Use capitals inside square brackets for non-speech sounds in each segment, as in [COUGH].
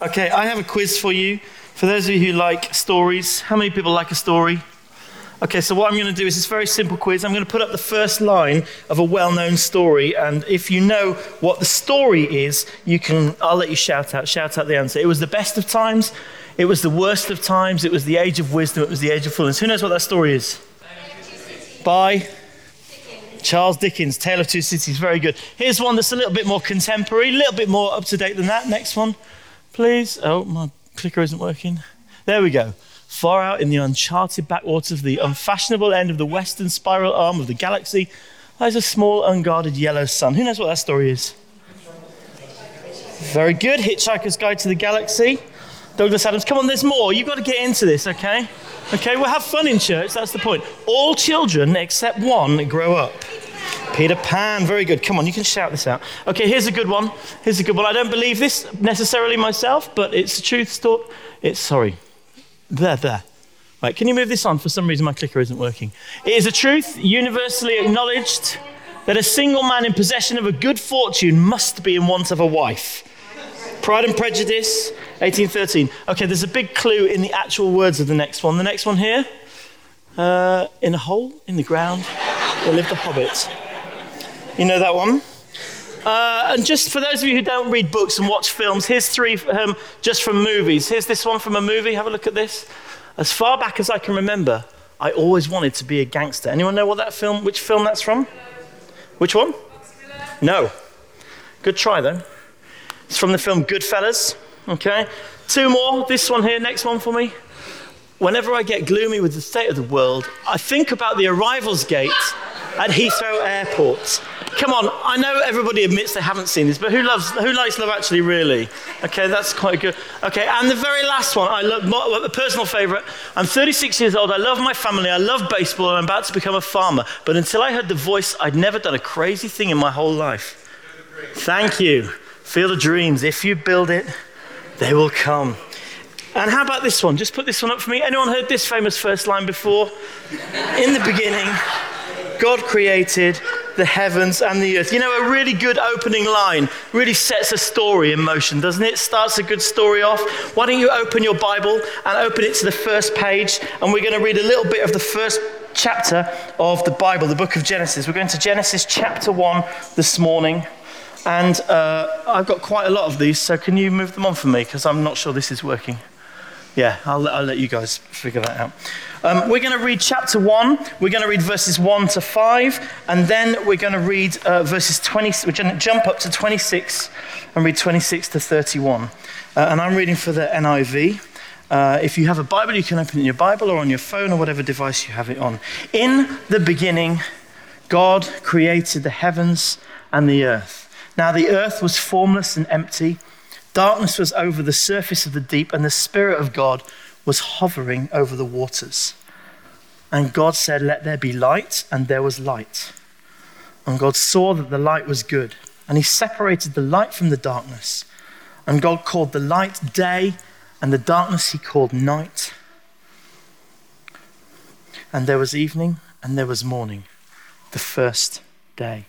Okay, I have a quiz for you. For those of you who like stories, how many people like a story? Okay, so what I'm going to do is this very simple quiz. I'm going to put up the first line of a well-known story, and if you know what the story is, you can. I'll let you shout out. Shout out the answer. It was the best of times. It was the worst of times. It was the age of wisdom. It was the age of foolishness. Who knows what that story is? By Charles Dickens, Tale of Two Cities. Very good. Here's one that's a little bit more contemporary, a little bit more up to date than that. Next one, please. Oh, my clicker isn't working. There we go. Far out in the uncharted backwaters of the unfashionable end of the western spiral arm of the galaxy lies a small, unguarded yellow sun. Who knows what that story is? Very good. Hitchhiker's Guide to the Galaxy. Douglas Adams. Come on, there's more. You've got to get into this, okay? Okay, we'll have fun in church. That's the point. All children except one grow up. Peter Pan, very good. Come on, you can shout this out. Okay, here's a good one. Here's a good one. I don't believe this necessarily myself, but it's a truth story. It's, sorry, there, there. Right, can you move this on? For some reason, my clicker isn't working. It is a truth universally acknowledged that a single man in possession of a good fortune must be in want of a wife. Pride and Prejudice, 1813. Okay, there's a big clue in the actual words of the next one. The next one here. Uh, in a hole in the ground, there lived a hobbit. You know that one? Uh, and just for those of you who don't read books and watch films, here's three um, just from movies. Here's this one from a movie. Have a look at this. As far back as I can remember, I always wanted to be a gangster. Anyone know what that film, which film that's from? Which one? No. Good try though. It's from the film Goodfellas. Okay. Two more. This one here, next one for me. Whenever I get gloomy with the state of the world, I think about the arrivals gate at Heathrow Airport. Come on, I know everybody admits they haven't seen this, but who loves, who likes Love Actually really? Okay, that's quite good. Okay, and the very last one, I love a personal favourite. I'm 36 years old. I love my family. I love baseball, I'm about to become a farmer. But until I heard the voice, I'd never done a crazy thing in my whole life. Thank you. Field of dreams. If you build it, they will come. And how about this one? Just put this one up for me. Anyone heard this famous first line before? In the beginning, God created the heavens and the earth. You know, a really good opening line really sets a story in motion, doesn't it? Starts a good story off. Why don't you open your Bible and open it to the first page? And we're going to read a little bit of the first chapter of the Bible, the book of Genesis. We're going to Genesis chapter 1 this morning. And uh, I've got quite a lot of these, so can you move them on for me? Because I'm not sure this is working. Yeah, I'll, I'll let you guys figure that out. Um, we're going to read chapter 1, we're going to read verses 1 to 5, and then we're going to read uh, verses 20, we're going to jump up to 26 and read 26 to 31. Uh, and I'm reading for the NIV. Uh, if you have a Bible, you can open it in your Bible or on your phone or whatever device you have it on. In the beginning, God created the heavens and the earth. Now the earth was formless and empty. Darkness was over the surface of the deep, and the Spirit of God was hovering over the waters. And God said, Let there be light, and there was light. And God saw that the light was good, and He separated the light from the darkness. And God called the light day, and the darkness He called night. And there was evening, and there was morning, the first day.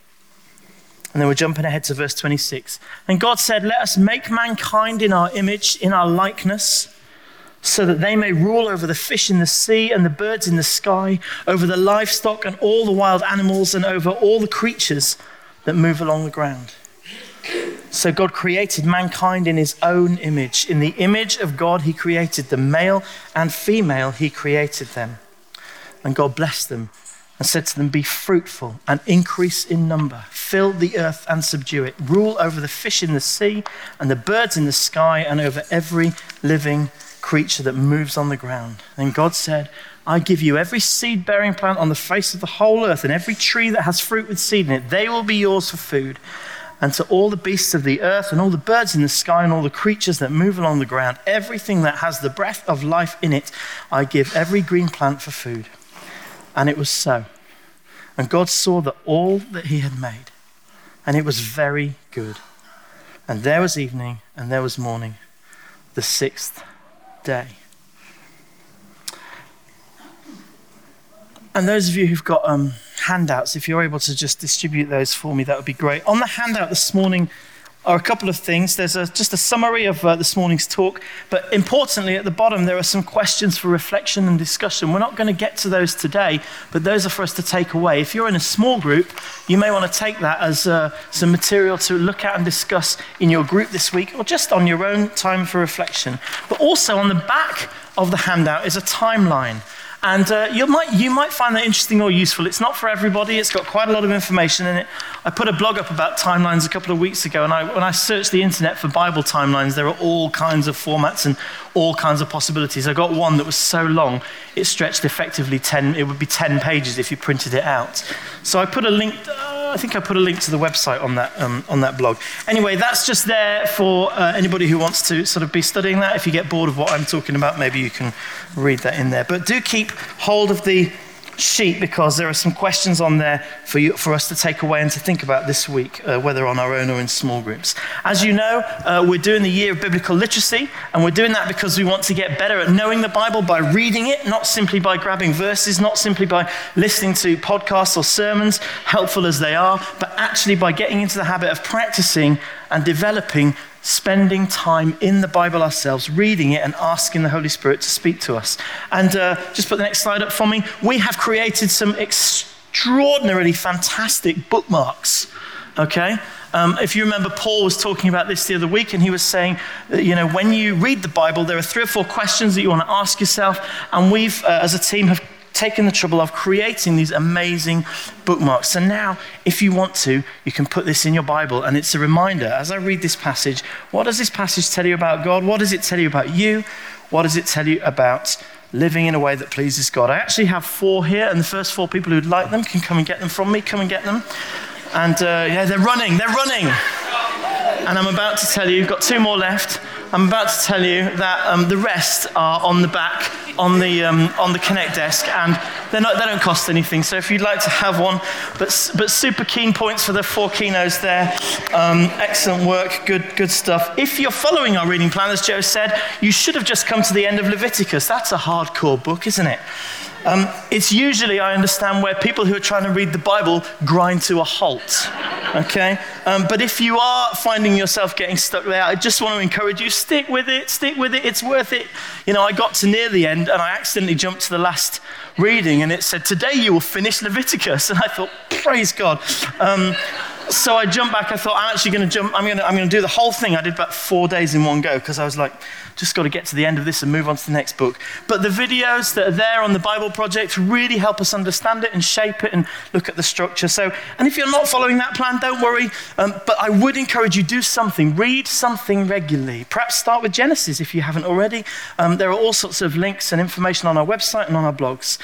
And then we're jumping ahead to verse 26. And God said, Let us make mankind in our image, in our likeness, so that they may rule over the fish in the sea and the birds in the sky, over the livestock and all the wild animals, and over all the creatures that move along the ground. So God created mankind in his own image. In the image of God, he created the male and female, he created them. And God blessed them and said to them, Be fruitful and increase in number, fill the earth and subdue it, rule over the fish in the sea and the birds in the sky, and over every living creature that moves on the ground. And God said, I give you every seed bearing plant on the face of the whole earth, and every tree that has fruit with seed in it. They will be yours for food. And to all the beasts of the earth, and all the birds in the sky, and all the creatures that move along the ground, everything that has the breath of life in it, I give every green plant for food. And it was so. And God saw that all that he had made, and it was very good. And there was evening, and there was morning, the sixth day. And those of you who've got um, handouts, if you're able to just distribute those for me, that would be great. On the handout this morning, are a couple of things. There's a, just a summary of uh, this morning's talk, but importantly, at the bottom, there are some questions for reflection and discussion. We're not going to get to those today, but those are for us to take away. If you're in a small group, you may want to take that as uh, some material to look at and discuss in your group this week, or just on your own time for reflection. But also on the back of the handout is a timeline. And uh, you, might, you might find that interesting or useful. It's not for everybody, it's got quite a lot of information in it. I put a blog up about timelines a couple of weeks ago, and I, when I searched the internet for Bible timelines, there are all kinds of formats and all kinds of possibilities. I got one that was so long, it stretched effectively 10, it would be 10 pages if you printed it out. So I put a link, uh, I think I put a link to the website on that, um, on that blog. Anyway, that's just there for uh, anybody who wants to sort of be studying that. If you get bored of what I'm talking about, maybe you can read that in there. But do keep hold of the sheet because there are some questions on there for, you, for us to take away and to think about this week, uh, whether on our own or in small groups. As you know, uh, we're doing the year of biblical literacy, and we're doing that because we want to get better at knowing the Bible by reading it, not simply by grabbing verses, not simply by listening to podcasts or sermons, helpful as they are, but actually by getting into the habit of practicing and developing spending time in the Bible ourselves, reading it, and asking the Holy Spirit to speak to us. And uh, just put the next slide up for me. We have created some extraordinarily fantastic bookmarks. Okay? Um, if you remember, Paul was talking about this the other week, and he was saying that, you know, when you read the Bible, there are three or four questions that you want to ask yourself, and we've, uh, as a team, have taken the trouble of creating these amazing bookmarks. So now, if you want to, you can put this in your Bible, and it's a reminder as I read this passage what does this passage tell you about God? What does it tell you about you? What does it tell you about living in a way that pleases God? I actually have four here, and the first four people who'd like them can come and get them from me. Come and get them. And uh, yeah, they're running, they're running. And I'm about to tell you, got two more left. I'm about to tell you that um, the rest are on the back, on the, um, on the Connect desk, and they're not, they don't cost anything. So if you'd like to have one, but, but super keen points for the four keynotes there. Um, excellent work, good, good stuff. If you're following our reading plan, as Joe said, you should have just come to the end of Leviticus. That's a hardcore book, isn't it? Um, it's usually, I understand, where people who are trying to read the Bible grind to a halt. Okay? Um, but if you are finding yourself getting stuck there, I just want to encourage you stick with it, stick with it, it's worth it. You know, I got to near the end and I accidentally jumped to the last reading and it said, Today you will finish Leviticus. [LAUGHS] And I thought, Praise God. Um, so I jumped back. I thought, I'm actually going to jump, I'm going to, I'm to do the whole thing. I did about four days in one go because I was like, just got to get to the end of this and move on to the next book. But the videos that are there on the Bible Project really help us understand it and shape it and look at the structure. So, and if you're not following that plan, don't worry. Um, but I would encourage you do something. Read something regularly. Perhaps start with Genesis if you haven't already. Um, there are all sorts of links and information on our website and on our blogs.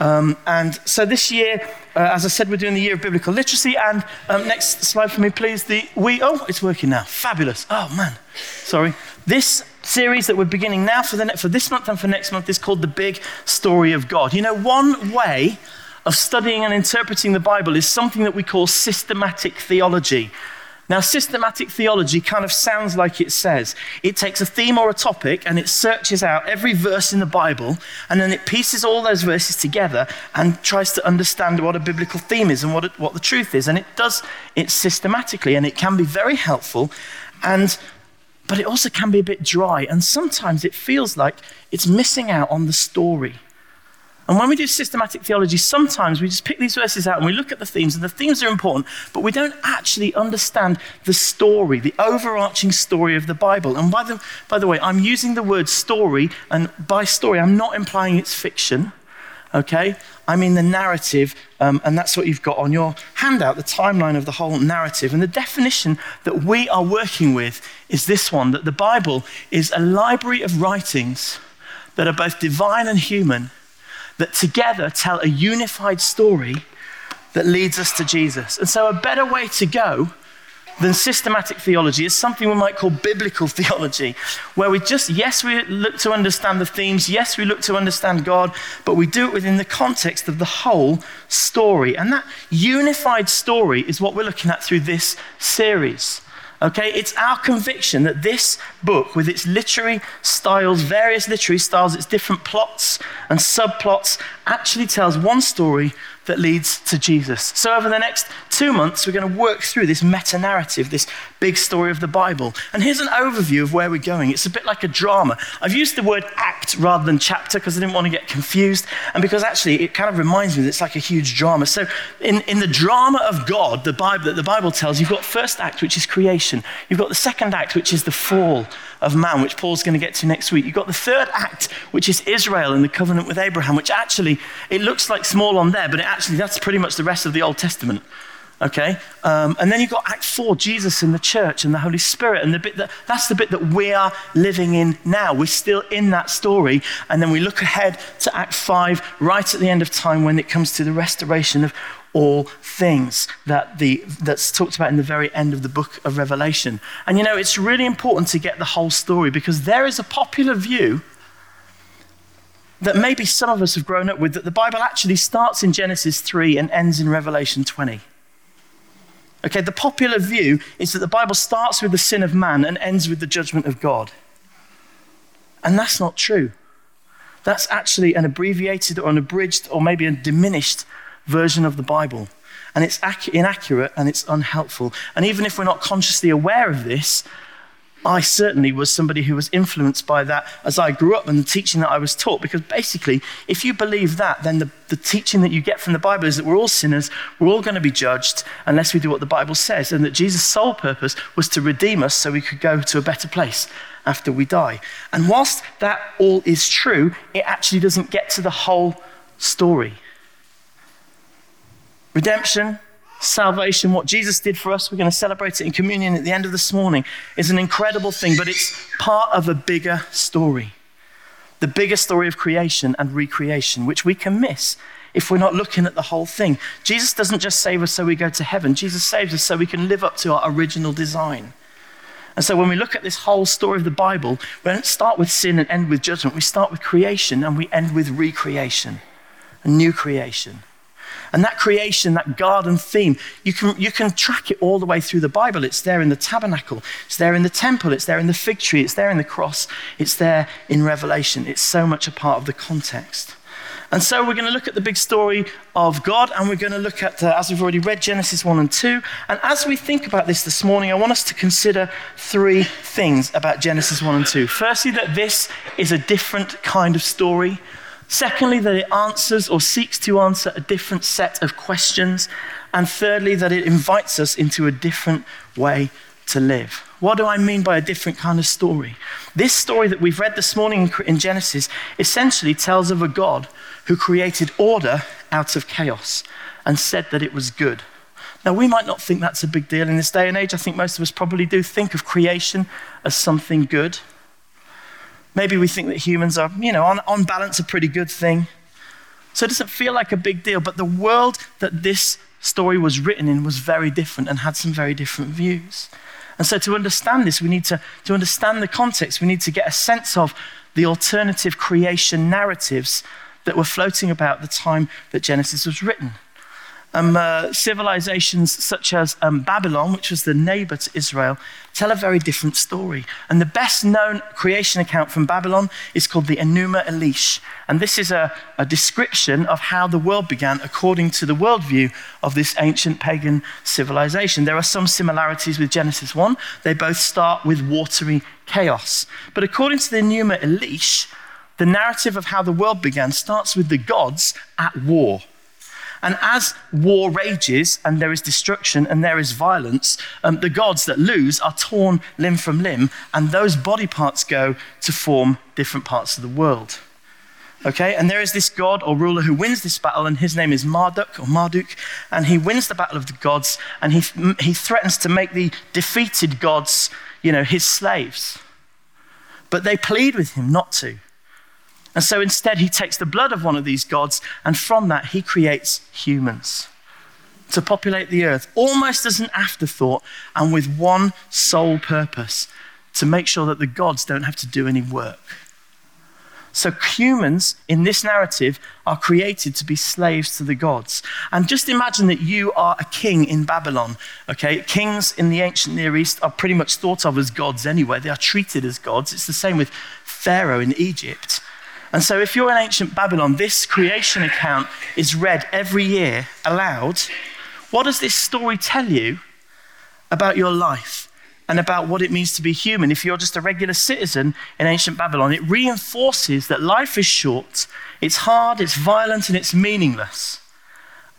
Um, and so this year, uh, as I said, we're doing the year of biblical literacy. And um, next slide for me, please. The we oh, it's working now. Fabulous. Oh man, sorry. This series that we're beginning now for, the, for this month and for next month is called The Big Story of God. You know, one way of studying and interpreting the Bible is something that we call systematic theology. Now, systematic theology kind of sounds like it says it takes a theme or a topic and it searches out every verse in the Bible and then it pieces all those verses together and tries to understand what a biblical theme is and what, it, what the truth is. And it does it systematically and it can be very helpful. And but it also can be a bit dry, and sometimes it feels like it's missing out on the story. And when we do systematic theology, sometimes we just pick these verses out and we look at the themes, and the themes are important, but we don't actually understand the story, the overarching story of the Bible. And by the, by the way, I'm using the word story, and by story, I'm not implying it's fiction okay? I mean the narrative, um, and that's what you've got on your handout the timeline of the whole narrative. And the definition that we are working with is this one that the Bible is a library of writings that are both divine and human, that together tell a unified story that leads us to Jesus. And so, a better way to go than systematic theology is something we might call biblical [LAUGHS] theology, where we just, yes, we look to understand the themes, yes, we look to understand God, but we do it within the context of the whole story. And that unified story is what we're looking at through this series. Okay, it's our conviction that this book, with its literary styles, various literary styles, its different plots and subplots, actually tells one story that leads to Jesus. So, over the next two months, we're going to work through this meta narrative, this big story of the Bible. And here's an overview of where we're going. It's a bit like a drama. I've used the word act rather than chapter because I didn't want to get confused, and because actually it kind of reminds me that it's like a huge drama. So, in, in the drama of God, the Bible, that the Bible tells, you've got first act, which is creation, you've got the second act, which is the fall of man, which Paul's going to get to next week. You've got the third act, which is Israel and the covenant with Abraham, which actually, it looks like small on there, but it actually, that's pretty much the rest of the Old Testament. Okay? Um, and then you've got Act 4, Jesus and the church and the Holy Spirit. And the bit that, that's the bit that we are living in now. We're still in that story. And then we look ahead to Act 5, right at the end of time, when it comes to the restoration of all things that the, that's talked about in the very end of the book of Revelation. And you know, it's really important to get the whole story because there is a popular view that maybe some of us have grown up with that the Bible actually starts in Genesis 3 and ends in Revelation 20. Okay, the popular view is that the Bible starts with the sin of man and ends with the judgment of God. And that's not true. That's actually an abbreviated or an abridged or maybe a diminished version of the Bible. And it's inaccurate and it's unhelpful. And even if we're not consciously aware of this, I certainly was somebody who was influenced by that as I grew up and the teaching that I was taught. Because basically, if you believe that, then the, the teaching that you get from the Bible is that we're all sinners, we're all going to be judged unless we do what the Bible says, and that Jesus' sole purpose was to redeem us so we could go to a better place after we die. And whilst that all is true, it actually doesn't get to the whole story. Redemption, salvation, what Jesus did for us, we're going to celebrate it in communion at the end of this morning, is an incredible thing, but it's part of a bigger story. The bigger story of creation and recreation, which we can miss if we're not looking at the whole thing. Jesus doesn't just save us so we go to heaven, Jesus saves us so we can live up to our original design. And so when we look at this whole story of the Bible, we don't start with sin and end with judgment. We start with creation and we end with recreation, a new creation. And that creation, that garden theme, you can, you can track it all the way through the Bible. It's there in the tabernacle, it's there in the temple, it's there in the fig tree, it's there in the cross, it's there in Revelation. It's so much a part of the context. And so we're going to look at the big story of God, and we're going to look at, uh, as we've already read, Genesis 1 and 2. And as we think about this this morning, I want us to consider three things about Genesis 1 and 2. Firstly, that this is a different kind of story Secondly, that it answers or seeks to answer a different set of questions. And thirdly, that it invites us into a different way to live. What do I mean by a different kind of story? This story that we've read this morning in Genesis essentially tells of a God who created order out of chaos and said that it was good. Now, we might not think that's a big deal in this day and age. I think most of us probably do think of creation as something good. Maybe we think that humans are, you know, on, on balance, a pretty good thing. So it doesn't feel like a big deal. But the world that this story was written in was very different and had some very different views. And so to understand this, we need to, to understand the context. We need to get a sense of the alternative creation narratives that were floating about the time that Genesis was written. Um, uh, civilizations such as um, Babylon, which was the neighbor to Israel, tell a very different story. And the best known creation account from Babylon is called the Enuma Elish. And this is a, a description of how the world began according to the worldview of this ancient pagan civilization. There are some similarities with Genesis 1. They both start with watery chaos. But according to the Enuma Elish, the narrative of how the world began starts with the gods at war. And as war rages and there is destruction and there is violence, um, the gods that lose are torn limb from limb, and those body parts go to form different parts of the world. Okay, and there is this god or ruler who wins this battle, and his name is Marduk or Marduk, and he wins the battle of the gods, and he, he threatens to make the defeated gods, you know, his slaves. But they plead with him not to. And so instead, he takes the blood of one of these gods, and from that, he creates humans to populate the earth, almost as an afterthought, and with one sole purpose to make sure that the gods don't have to do any work. So, humans in this narrative are created to be slaves to the gods. And just imagine that you are a king in Babylon. Okay, kings in the ancient Near East are pretty much thought of as gods anyway. They are treated as gods. It's the same with Pharaoh in Egypt. And so, if you're in ancient Babylon, this creation account is read every year aloud. What does this story tell you about your life and about what it means to be human? If you're just a regular citizen in ancient Babylon, it reinforces that life is short, it's hard, it's violent, and it's meaningless.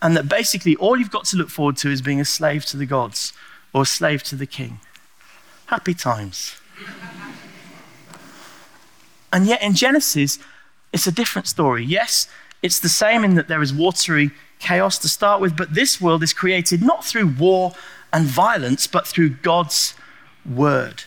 And that basically all you've got to look forward to is being a slave to the gods or a slave to the king. Happy times. [LAUGHS] and yet in Genesis, it's a different story. Yes, it's the same in that there is watery chaos to start with, but this world is created not through war and violence, but through God's word.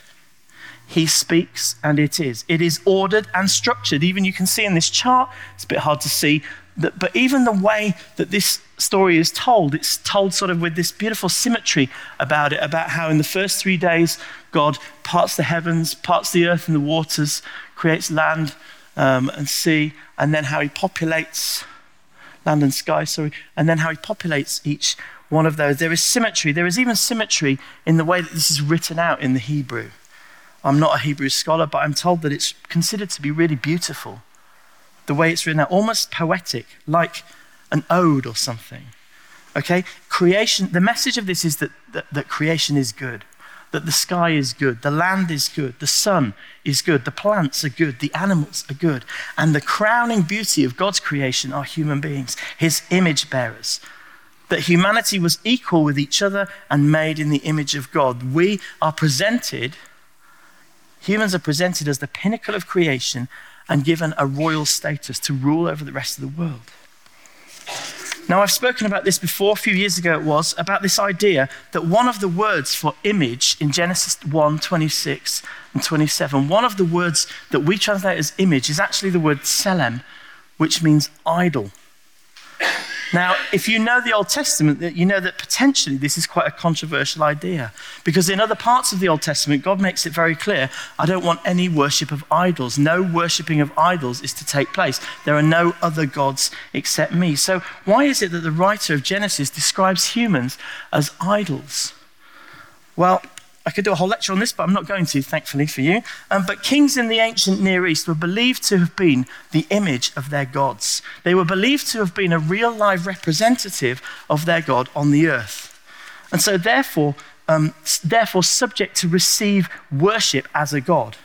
He speaks and it is. It is ordered and structured. Even you can see in this chart, it's a bit hard to see, that, but even the way that this story is told, it's told sort of with this beautiful symmetry about it, about how in the first three days, God parts the heavens, parts the earth and the waters, creates land um, and sea, and then how he populates land and sky, sorry, and then how he populates each one of those. There is symmetry. There is even symmetry in the way that this is written out in the Hebrew. I'm not a Hebrew scholar, but I'm told that it's considered to be really beautiful. The way it's written out, almost poetic, like an ode or something. Okay? Creation, the message of this is that, that, that creation is good that the sky is good, the land is good, the sun is good, the plants are good, the animals are good. And the crowning beauty of God's creation are human beings, his image bearers. That humanity was equal with each other and made in the image of God. We are presented, humans are presented as the pinnacle of creation and given a royal status to rule over the rest of the world. Now, I've spoken about this before, a few years ago it was, about this idea that one of the words for image in Genesis 1 26 and 27, one of the words that we translate as image is actually the word selem, which means idol. Now, if you know the Old Testament, you know that potentially this is quite a controversial idea. Because in other parts of the Old Testament, God makes it very clear I don't want any worship of idols. No worshipping of idols is to take place. There are no other gods except me. So, why is it that the writer of Genesis describes humans as idols? Well, I could do a whole lecture on this, but I'm not going to, thankfully for you. Um, but kings in the ancient Near East were believed to have been the image of their gods. They were believed to have been a real live representative of their God on the earth. And so, therefore, um, therefore, subject to receive worship as a god.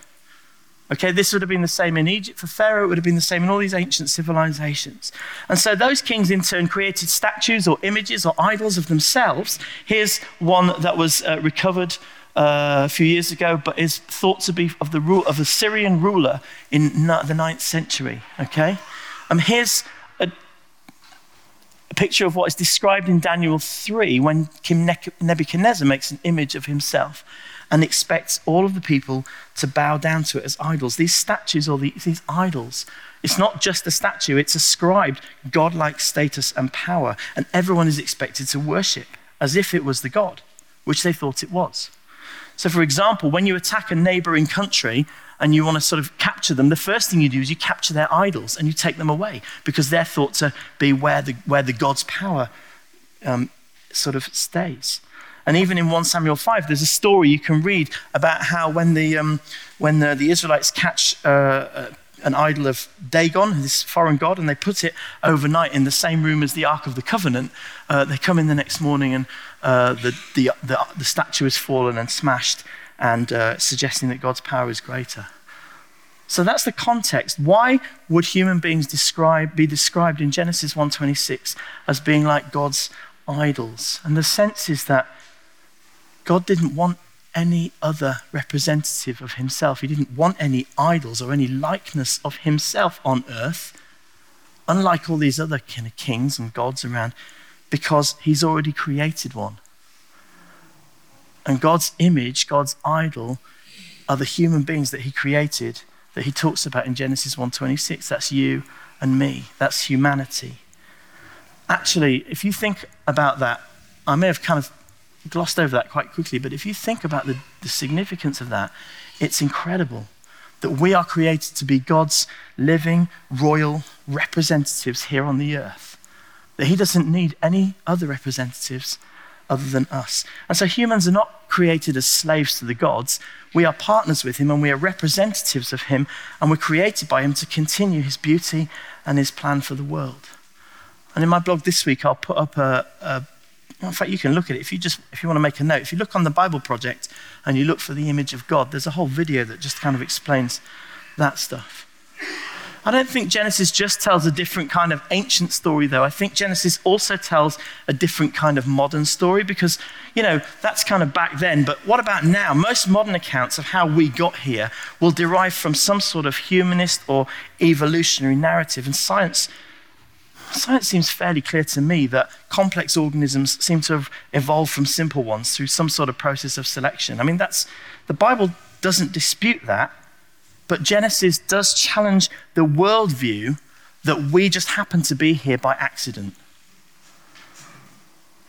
Okay, this would have been the same in Egypt for Pharaoh, it would have been the same in all these ancient civilizations. And so those kings in turn created statues or images or idols of themselves. Here's one that was uh, recovered a few years ago, but is thought to be of the rule of a Syrian ruler in the ninth century. Okay, um, here's a, a picture of what is described in Daniel 3 when King Nebuchadnezzar makes an image of himself and expects all of the people to bow down to it as idols. These statues or the, these idols, it's not just a statue, it's ascribed godlike status and power, and everyone is expected to worship as if it was the God, which they thought it was. So, for example, when you attack a neighboring country and you want to sort of capture them, the first thing you do is you capture their idols and you take them away because they're thought to be where the, where the God's power um, sort of stays. And even in 1 Samuel 5, there's a story you can read about how when the, um, when the, the Israelites catch uh, uh an idol of Dagon, this foreign god, and they put it overnight in the same room as the Ark of the Covenant. Uh, they come in the next morning and uh, the, the, the, the, statue is fallen and smashed, and uh, suggesting that God's power is greater. So that's the context. Why would human beings describe, be described in Genesis 1:26 as being like God's idols? And the sense is that God didn't want any other representative of himself. He didn't want any idols or any likeness of himself on earth, unlike all these other kind of kings and gods around, because he's already created one. And God's image, God's idol, are the human beings that he created that he talks about in Genesis 1:26. That's you and me. That's humanity. Actually, if you think about that, I may have kind of glossed over that quite quickly, but if you think about the, the significance of that, it's incredible that we are created to be God's living, royal representatives here on the earth. That He doesn't need any other representatives other than us. And so humans are not created as slaves to the gods. we are partners with him and we are representatives of him and we're created by him to continue his beauty and his plan for the world. And in my blog this week, I'll put up a, a in fact, you can look at it if you just if you want to make a note. If you look on the Bible Project and you look for the image of God, there's a whole video that just kind of explains that stuff. I don't think Genesis just tells a different kind of ancient story, though. I think Genesis also tells a different kind of modern story because, you know, that's kind of back then. But what about now? Most modern accounts of how we got here will derive from some sort of humanist or evolutionary narrative. And science, science seems fairly clear to me that complex organisms seem to have evolved from simple ones through some sort of process of selection. I mean, that's, the Bible doesn't dispute that. But Genesis does challenge the worldview that we just happen to be here by accident.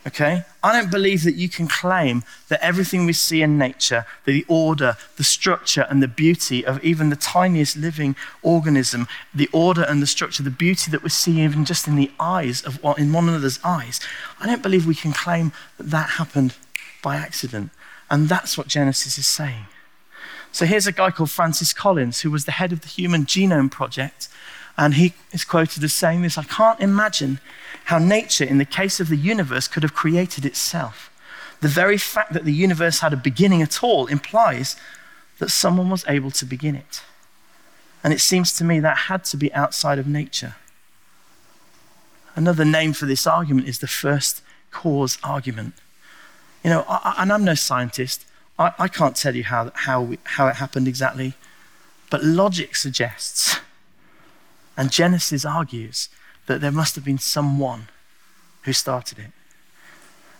Okay? I don't believe that you can claim that everything we see in nature, the order, the structure, and the beauty of even the tiniest living organism, the order and the structure, the beauty that we see even just in the eyes of in one another's eyes, I don't believe we can claim that that happened by accident. And that's what Genesis is saying. So here's a guy called Francis Collins, who was the head of the Human Genome Project. And he is quoted as saying this I can't imagine how nature, in the case of the universe, could have created itself. The very fact that the universe had a beginning at all implies that someone was able to begin it. And it seems to me that had to be outside of nature. Another name for this argument is the first cause argument. You know, I, and I'm no scientist, I, I can't tell you how, how, we, how it happened exactly, but logic suggests, and Genesis argues, that there must have been someone who started it.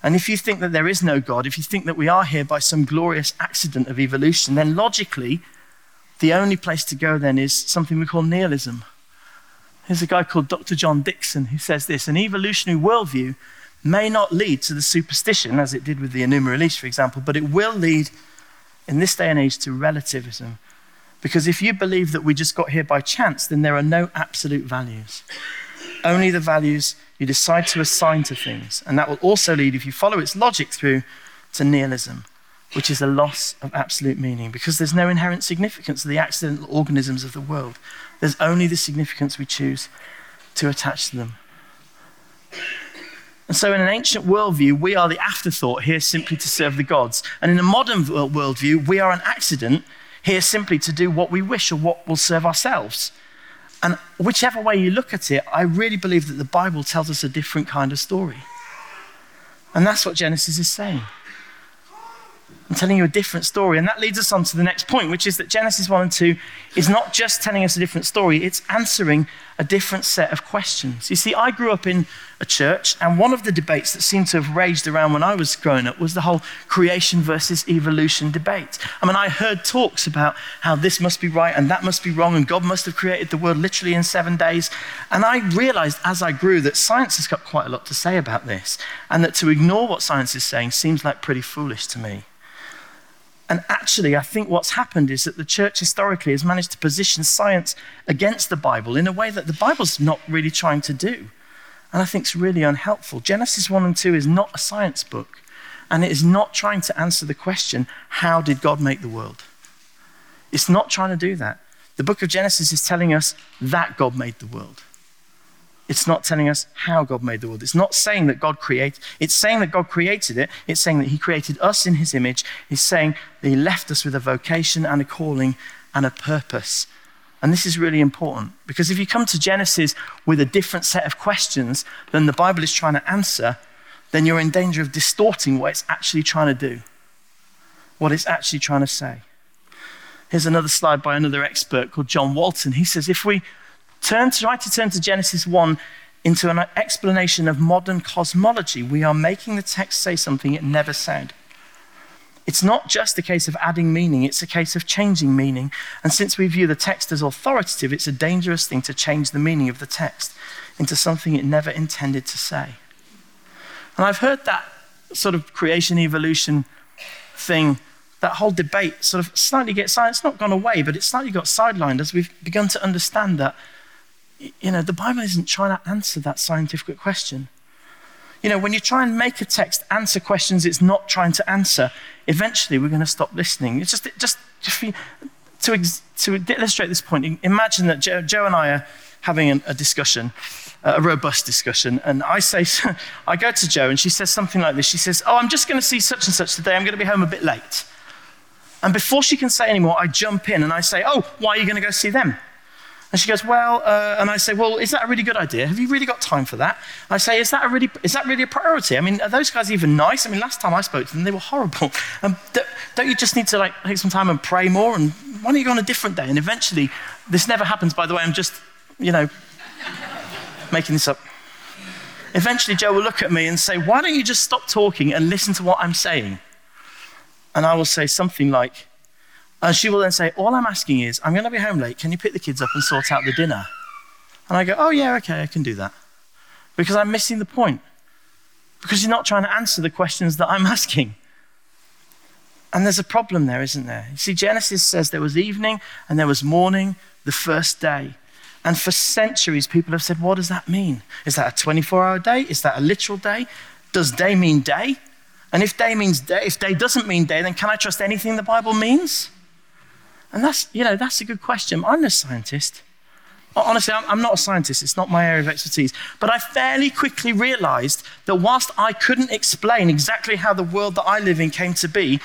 And if you think that there is no God, if you think that we are here by some glorious accident of evolution, then logically, the only place to go then is something we call nihilism. There's a guy called Dr. John Dickson who says this an evolutionary worldview may not lead to the superstition, as it did with the Enuma Elish, for example, but it will lead in this day and age to relativism. Because if you believe that we just got here by chance, then there are no absolute values. Only the values you decide to assign to things. And that will also lead, if you follow its logic through, to nihilism, which is a loss of absolute meaning because there's no inherent significance to the accidental organisms of the world. There's only the significance we choose to attach to them. And so, in an ancient worldview, we are the afterthought here simply to serve the gods. And in a modern worldview, we are an accident here simply to do what we wish or what will serve ourselves. And whichever way you look at it, I really believe that the Bible tells us a different kind of story. And that's what Genesis is saying. I'm telling you a different story. And that leads us on to the next point, which is that Genesis 1 and 2 is not just telling us a different story, it's answering a different set of questions. You see, I grew up in a church, and one of the debates that seemed to have raged around when I was growing up was the whole creation versus evolution debate. I mean, I heard talks about how this must be right and that must be wrong, and God must have created the world literally in seven days. And I realized as I grew that science has got quite a lot to say about this, and that to ignore what science is saying seems like pretty foolish to me. And actually, I think what's happened is that the church historically has managed to position science against the Bible in a way that the Bible's not really trying to do. And I think it's really unhelpful. Genesis 1 and 2 is not a science book, and it is not trying to answer the question, how did God make the world? It's not trying to do that. The book of Genesis is telling us that God made the world. It's not telling us how God made the world. It's not saying that God created. It's saying that God created it. It's saying that He created us in His image. It's saying that He left us with a vocation and a calling and a purpose. And this is really important because if you come to Genesis with a different set of questions than the Bible is trying to answer, then you're in danger of distorting what it's actually trying to do, what it's actually trying to say. Here's another slide by another expert called John Walton. He says if we turn, try to turn to Genesis 1 into an explanation of modern cosmology, we are making the text say something it never said. It's not just a case of adding meaning, it's a case of changing meaning. And since we view the text as authoritative, it's a dangerous thing to change the meaning of the text into something it never intended to say. And I've heard that sort of creation evolution thing, that whole debate sort of slightly get it's not gone away, but it's slightly got sidelined as we've begun to understand that you know, the Bible isn't trying to answer that scientific question. You know, when you try and make a text answer questions it's not trying to answer, eventually we're going to stop listening. It's just, just, just to, to illustrate this point, imagine that Joe, Joe and I are having an, a discussion, a robust discussion, and I say, [LAUGHS] I go to Joe and she says something like this. She says, Oh, I'm just going to see such and such today. I'm going to be home a bit late. And before she can say anymore, I jump in and I say, Oh, why are you going to go see them? And she goes, Well, uh, and I say, Well, is that a really good idea? Have you really got time for that? I say, Is that, a really, is that really a priority? I mean, are those guys even nice? I mean, last time I spoke to them, they were horrible. [LAUGHS] Um, don't you just need to like take some time and pray more? And why don't you go on a different day? And eventually, this never happens, by the way, I'm just, you know, making this up. Eventually, Joe will look at me and say, Why don't you just stop talking and listen to what I'm saying? And I will say something like, and she will then say, All I'm asking is, I'm going to be home late. Can you pick the kids up and sort out the dinner? And I go, Oh, yeah, okay, I can do that. Because I'm missing the point. Because you're not trying to answer the questions that I'm [LAUGHS] asking. And there's a problem there, isn't there? You see, Genesis says there was evening and there was morning, the first day. And for centuries, people have said, What does that mean? Is that a 24 hour day? Is that a literal day? Does day mean day? And if day means day, if day doesn't mean day, then can I trust anything the Bible means? And that's, you know, that's a good question. I'm no scientist. Honestly, I'm not a scientist. It's not my area of expertise. But I fairly quickly realized that whilst I couldn't explain exactly how the world that I live in came to be,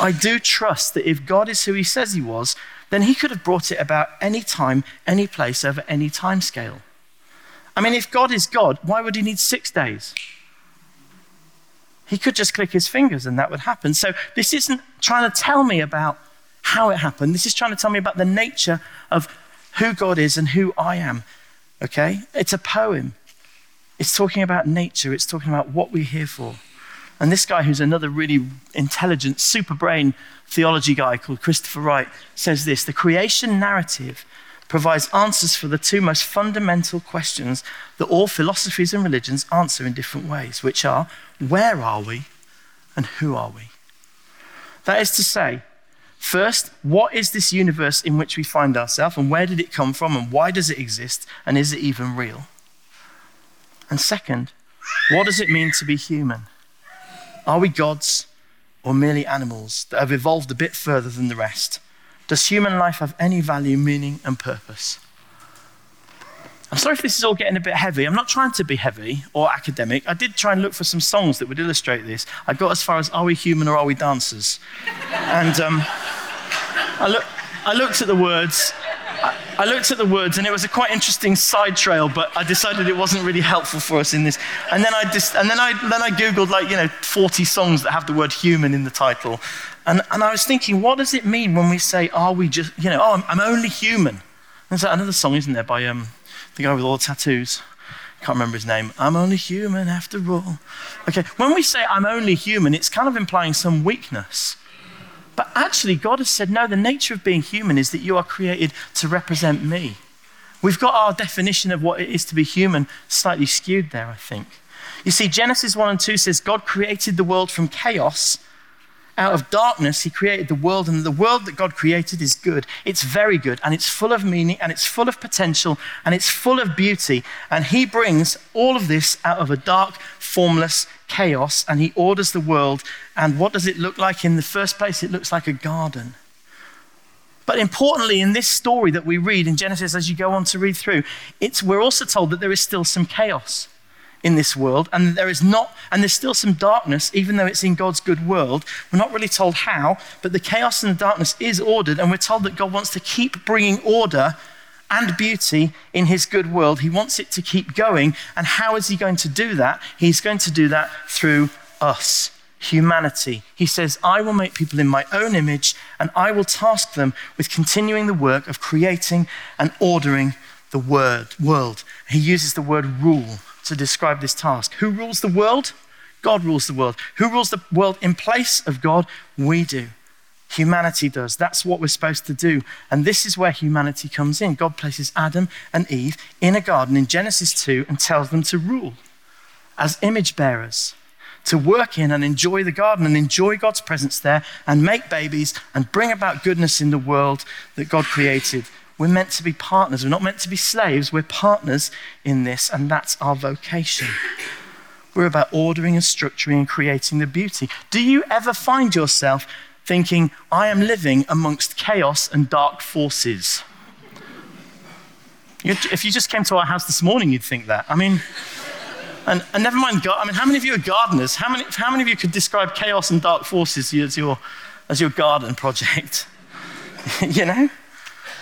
I do trust that if God is who he says he was, then he could have brought it about any time, any place, over any time scale. I mean, if God is God, why would he need six days? He could just click his fingers and that would happen. So this isn't trying to tell me about how it happened. This is trying to tell me about the nature of who God is and who I am. Okay? It's a poem. It's talking about nature, it's talking about what we're here for. And this guy, who's another really intelligent, super brain theology guy called Christopher Wright, says this The creation narrative provides answers for the two most fundamental questions that all philosophies and religions answer in different ways, which are where are we and who are we? That is to say, First, what is this universe in which we find ourselves, and where did it come from, and why does it exist, and is it even real? And second, what does it mean to be human? Are we gods or merely animals that have evolved a bit further than the rest? Does human life have any value, meaning, and purpose? I'm sorry if this is all getting a bit heavy. I'm not trying to be heavy or academic. I did try and look for some songs that would illustrate this. I got as far as Are We Human or Are We Dancers? and um, I, look, I looked at the words. I, I looked at the words, and it was a quite interesting side trail, but I decided it wasn't really helpful for us in this. And then I, and then I, then I Googled, like, you know, 40 songs that have the word human in the title. And, and I was thinking, what does it mean when we say, Are we just, you know, oh, I'm, I'm only human? There's another song, isn't there, by um, the guy with all the tattoos. Can't remember his name. I'm only human after all. Okay, when we say I'm only human, it's kind of implying some weakness. But actually, God has said, no, the nature of being human is that you are created to represent me. We've got our definition of what it is to be human slightly skewed there, I think. You see, Genesis 1 and 2 says God created the world from chaos out of darkness, he created the world, and the world that God created is good. It's very good, and it's full of meaning, and it's full of potential, and it's full of beauty. And he brings all of this out of a dark, formless chaos, and he orders the world. And what does it look like in the first place? It looks like a garden. But importantly, in this story that we read in Genesis, as you go on to read through, it's, we're also told that there is still some chaos in this world, and there is not, and there's still some darkness, even though it's in God's good world. We're not really told how, but the chaos and the darkness is ordered, and we're told that God wants to keep bringing order and beauty in his good world. He wants it to keep going, and how is he going to do that? He's going to do that through us. Humanity. He says, I will make people in my own image, and I will task them with continuing the work of creating and ordering the word, world. He uses the word rule to describe this task. Who rules the world? God rules the world. Who rules the world in place of God? We do. Humanity does. That's what we're supposed to do. And this is where humanity comes in. God places Adam and Eve in a garden in Genesis 2 and tells them to rule as image bearers, to work in and enjoy the garden and enjoy God's presence there and make babies and bring about goodness in the world that God created we're meant to be partners. We're not meant to be slaves. We're partners in this, and that's our vocation. We're about ordering and structuring and creating the beauty. Do you ever find yourself thinking, I am living amongst chaos and dark forces? If you just came to our house this morning, you'd think that. I mean, and, and never mind, I mean, how many of you are gardeners? How many, how many of you could describe chaos and dark forces as your, as your garden project? [LAUGHS] you know?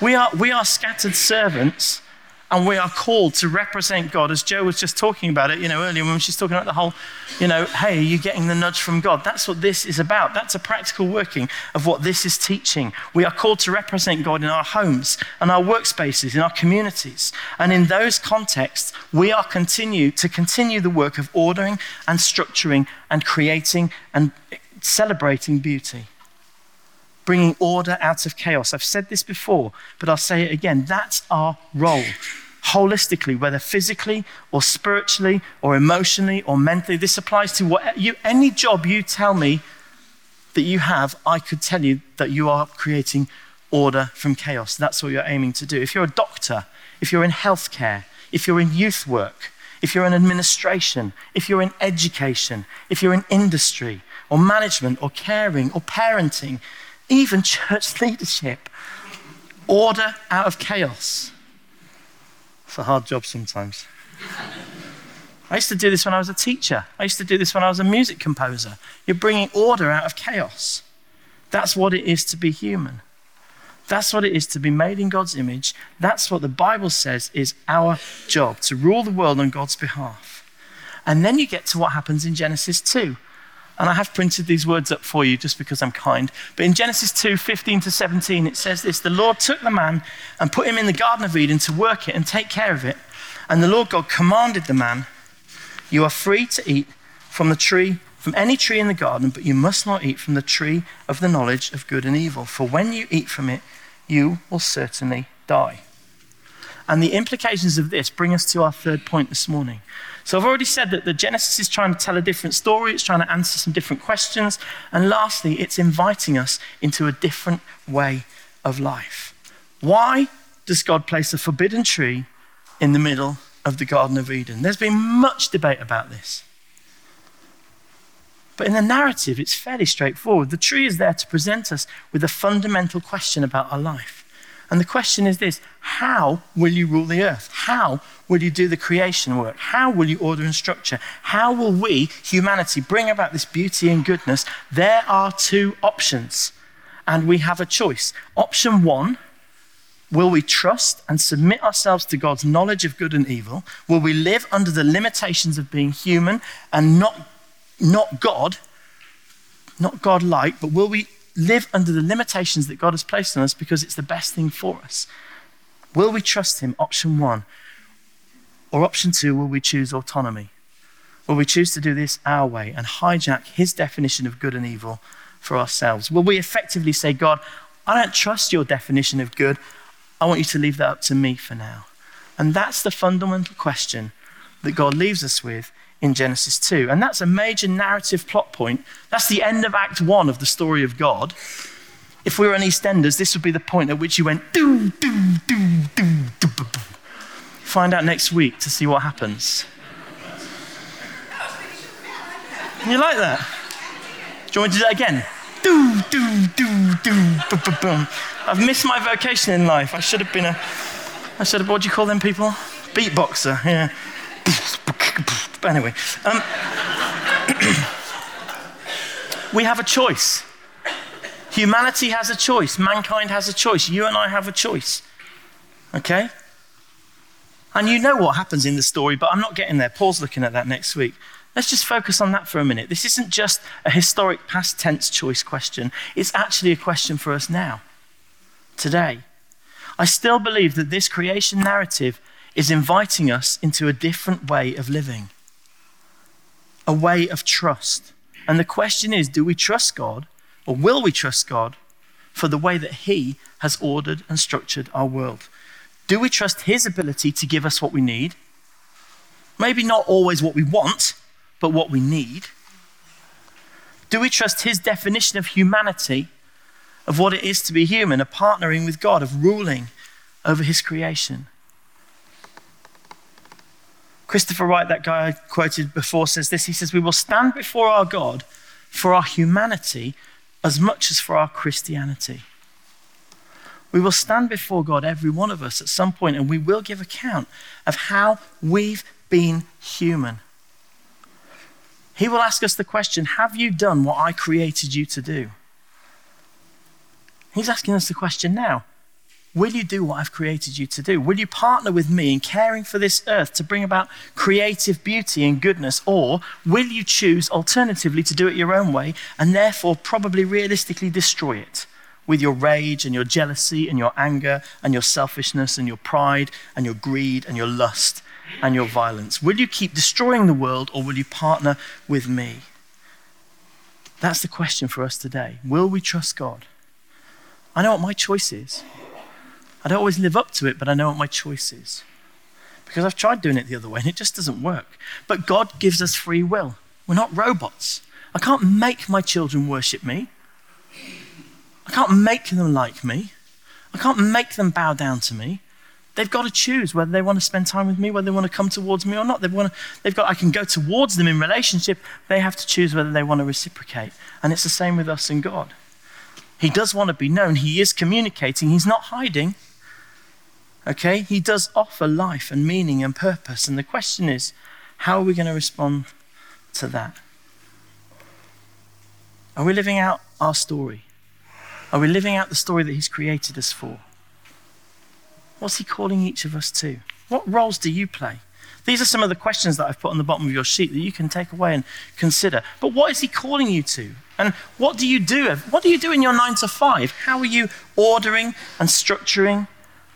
We are, we are scattered servants and we are called to represent God, as Joe was just talking about it, you know, earlier when she's talking about the whole, you know, hey, are you getting the nudge from God? That's what this is about. That's a practical working of what this is teaching. We are called to represent God in our homes and our workspaces, in our communities. And in those contexts, we are continue to continue the work of ordering and structuring and creating and celebrating beauty bringing order out of chaos. I've said this before, but I'll say it again. That's our role. Holistically, whether physically or spiritually or emotionally or mentally, this applies to what you, any job you tell me that you have, I could tell you that you are creating order from chaos. That's what you're aiming to do. If you're a doctor, if you're in healthcare, if you're in youth work, if you're in administration, if you're in education, if you're in industry or management or caring or parenting, even church leadership. Order out of chaos. It's a hard job sometimes. I used to do this when I was a teacher. I used to do this when I was a music composer. You're bringing order out of chaos. That's what it is to be human. That's what it is to be made in God's image. That's what the Bible says is our job to rule the world on God's behalf. And then you get to what happens in Genesis 2. And I have printed these words up for you just because I'm kind. But in Genesis 2 15 to 17, it says this The Lord took the man and put him in the Garden of Eden to work it and take care of it. And the Lord God commanded the man, You are free to eat from the tree, from any tree in the garden, but you must not eat from the tree of the knowledge of good and evil. For when you eat from it, you will certainly die. And the implications of this bring us to our third point this morning. So I've already said that the Genesis is trying to tell a different story, it's trying to answer some different questions, and lastly, it's inviting us into a different way of life. Why does God place a forbidden tree in the middle of the Garden of Eden? There's been much debate about this. But in the narrative, it's fairly straightforward. The tree is there to present us with a fundamental question about our life. And the question is this How will you rule the earth? How will you do the creation work? How will you order and structure? How will we, humanity, bring about this beauty and goodness? There are two options, and we have a choice. Option one Will we trust and submit ourselves to God's knowledge of good and evil? Will we live under the limitations of being human and not, not God, not God like, but will we live under the limitations that God has placed on us because it's the best thing for us. Will we trust Him? Option one. Or option two, will we choose autonomy? Will we choose to do this our way and hijack His definition of good and evil for ourselves? Will we effectively say, God, I don't trust your definition of good. I want you to leave that up to me for now. And that's the fundamental question that God leaves us with in Genesis 2. And that's a major narrative plot point. That's the end of Act 1 of the story of God. If we were on EastEnders, this would be the point at which you went, doo, doo, doo, doo, doo, doo. Find out next week to see what happens. You like that? Do you want to do that again? Do, do, do, do, boom, boom, boom. I've missed my vocation in life. I should have been a, I should have, what do you call them people? Beatboxer, yeah. But anyway, um, [CLEARS THROAT] we have a choice. Humanity has a choice. Mankind has a choice. You and I have a choice. Okay? And you know what happens in the story, but I'm not getting there. Paul's looking at that next week. Let's just focus on that for a minute. This isn't just a historic past tense choice question, it's actually a question for us now, today. I still believe that this creation narrative is inviting us into a different way of living a way of trust. And the question is do we trust God or will we trust God for the way that He has ordered and structured our world? Do we trust His ability to give us what we need? Maybe not always what we want, but what we need. Do we trust His definition of humanity, of what it is to be human, of partnering with God, of ruling over His creation? Christopher Wright, that guy I quoted before, says this. He says, We will stand before our God for our humanity as much as for our Christianity. We will stand before God, every one of us, at some point, and we will give account of how we've been human. He will ask us the question Have you done what I created you to do? He's asking us the question now Will you do what I've created you to do? Will you partner with me in caring for this earth to bring about creative beauty and goodness? Or will you choose alternatively to do it your own way and therefore probably realistically destroy it with your rage and your jealousy and your anger and your selfishness and your pride and your greed and your lust and your violence? Will you keep destroying the world or will you partner with me? That's the question for us today. Will we trust God? I know what my choice is. I don't always live up to it, but I know what my choice is. Because I've tried doing it the other way and it just doesn't work. But God gives us free will. We're not robots. I can't make my children worship me. I can't make them like me. I can't make them bow down to me. They've got to choose whether they want to spend time with me, whether they want to come towards me or not. They want to, they've got, I can go towards them in relationship. They have to choose whether they want to reciprocate. And it's the same with us and God. He does want to be known. He is communicating. He's not hiding. Okay? He does offer life and meaning and purpose. And the question is, how are we going to respond to that? Are we living out our story? Are we living out the story that He's created us for? What's He calling each of us to? What roles do you play? These are some of the questions that I've put on the bottom of your sheet that you can take away and consider. But what is He calling you to? And what do you do? What do you do in your nine to five? How are you ordering and structuring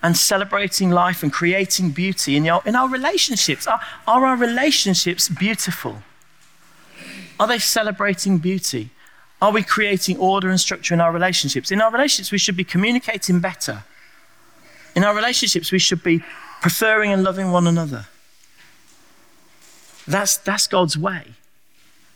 and celebrating life and creating beauty in, your, in our relationships. Are, are our relationships beautiful? Are they celebrating beauty? Are we creating order and structure in our relationships? In our relationships, we should be communicating better. In our relationships, we should be preferring and loving one another. That's, that's God's way.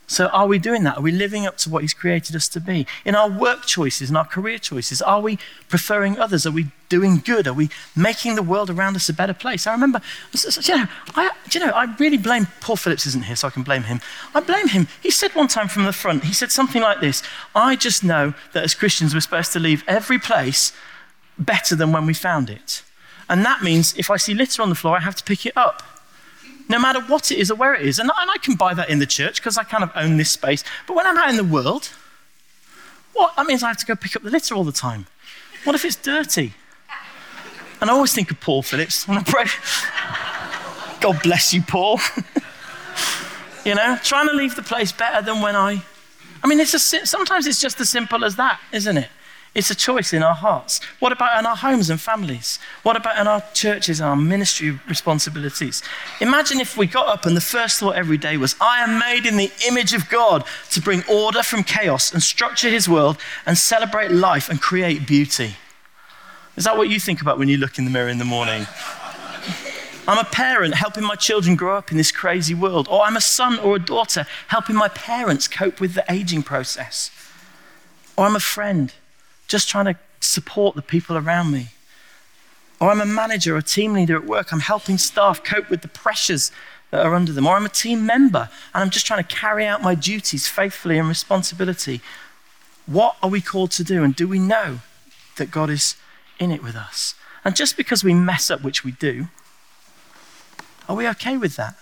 So, are we doing that? Are we living up to what He's created us to be? In our work choices, in our career choices, are we preferring others? Are we doing good? Are we making the world around us a better place? I remember, you know, I, you know, I really blame Paul Phillips isn't here, so I can blame him. I blame him. He said one time from the front, he said something like this I just know that as Christians, we're supposed to leave every place better than when we found it. And that means if I see litter on the floor, I have to pick it up no matter what it is or where it is. And, I can buy that in the church because I kind of own this space. But when I'm out in the world, what? That means I have to go pick up the litter all the time. What if it's dirty? And I always think of Paul Phillips when I pray. [LAUGHS] God bless you, Paul. [LAUGHS] you know, trying to leave the place better than when I. I mean, it's a, sometimes it's just as simple as that, isn't it? It's a choice in our hearts. What about in our homes and families? What about in our churches and our ministry responsibilities? Imagine if we got up and the first thought every day was, I am made in the image of God to bring order from chaos and structure his world and celebrate life and create beauty. Is that what you think about when you look in the mirror in the morning? [LAUGHS] I'm a parent helping my children grow up in this crazy world. Or I'm a son or a daughter helping my parents cope with the aging process. Or I'm a friend just trying to support the people around me. Or I'm a manager or a team leader at work. I'm helping staff cope with the pressures that are under them. Or I'm a team member and I'm just trying to carry out my duties faithfully and responsibility. What are we called to do? And do we know that God is in it with us? And just because we mess up, which we do, are we okay with that?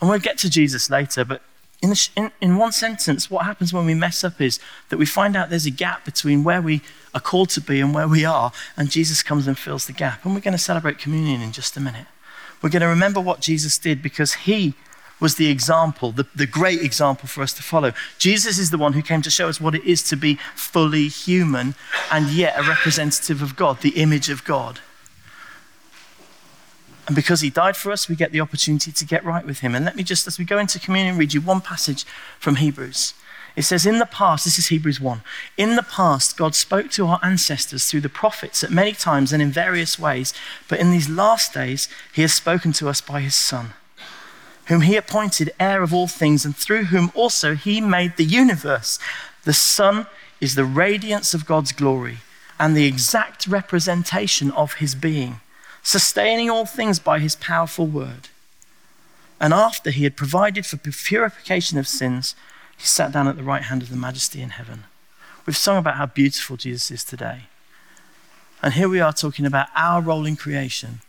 And we'll get to Jesus later, but in, in, in one sentence, what happens when we mess up is that we find out there's a gap between where we are called to be and where we are, and Jesus comes and fills the gap. And we're going to celebrate communion in just a minute. We're going to remember what Jesus did because he was the example, the, the great example for us to follow. Jesus is the one who came to show us what it is to be fully human and yet a representative of God, the image of God. And because he died for us, we get the opportunity to get right with him. And let me just, as we go into communion, read you one passage from Hebrews. It says, In the past, this is Hebrews 1, in the past, God spoke to our ancestors through the prophets at many times and in various ways, but in these last days, he has spoken to us by his Son, whom he appointed heir of all things, and through whom also he made the universe. The Son is the radiance of God's glory and the exact representation of his being sustaining all things by his powerful word. And after he had provided for purification of sins, he sat down at the right hand of the majesty in heaven. We've sung about how beautiful Jesus is today. And here we are talking about our role in creation.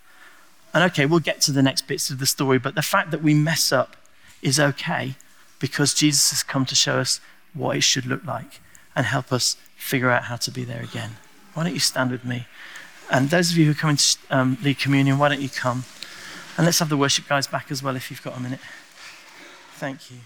And okay, we'll get to the next bits of the story, but the fact that we mess up is okay because Jesus has come to show us what it should look like and help us figure out how to be there again. Why don't you stand with me? And those of you who coming to um, lead communion, why don't you come? And let's have the worship guys back as well if you've got a minute. Thank you.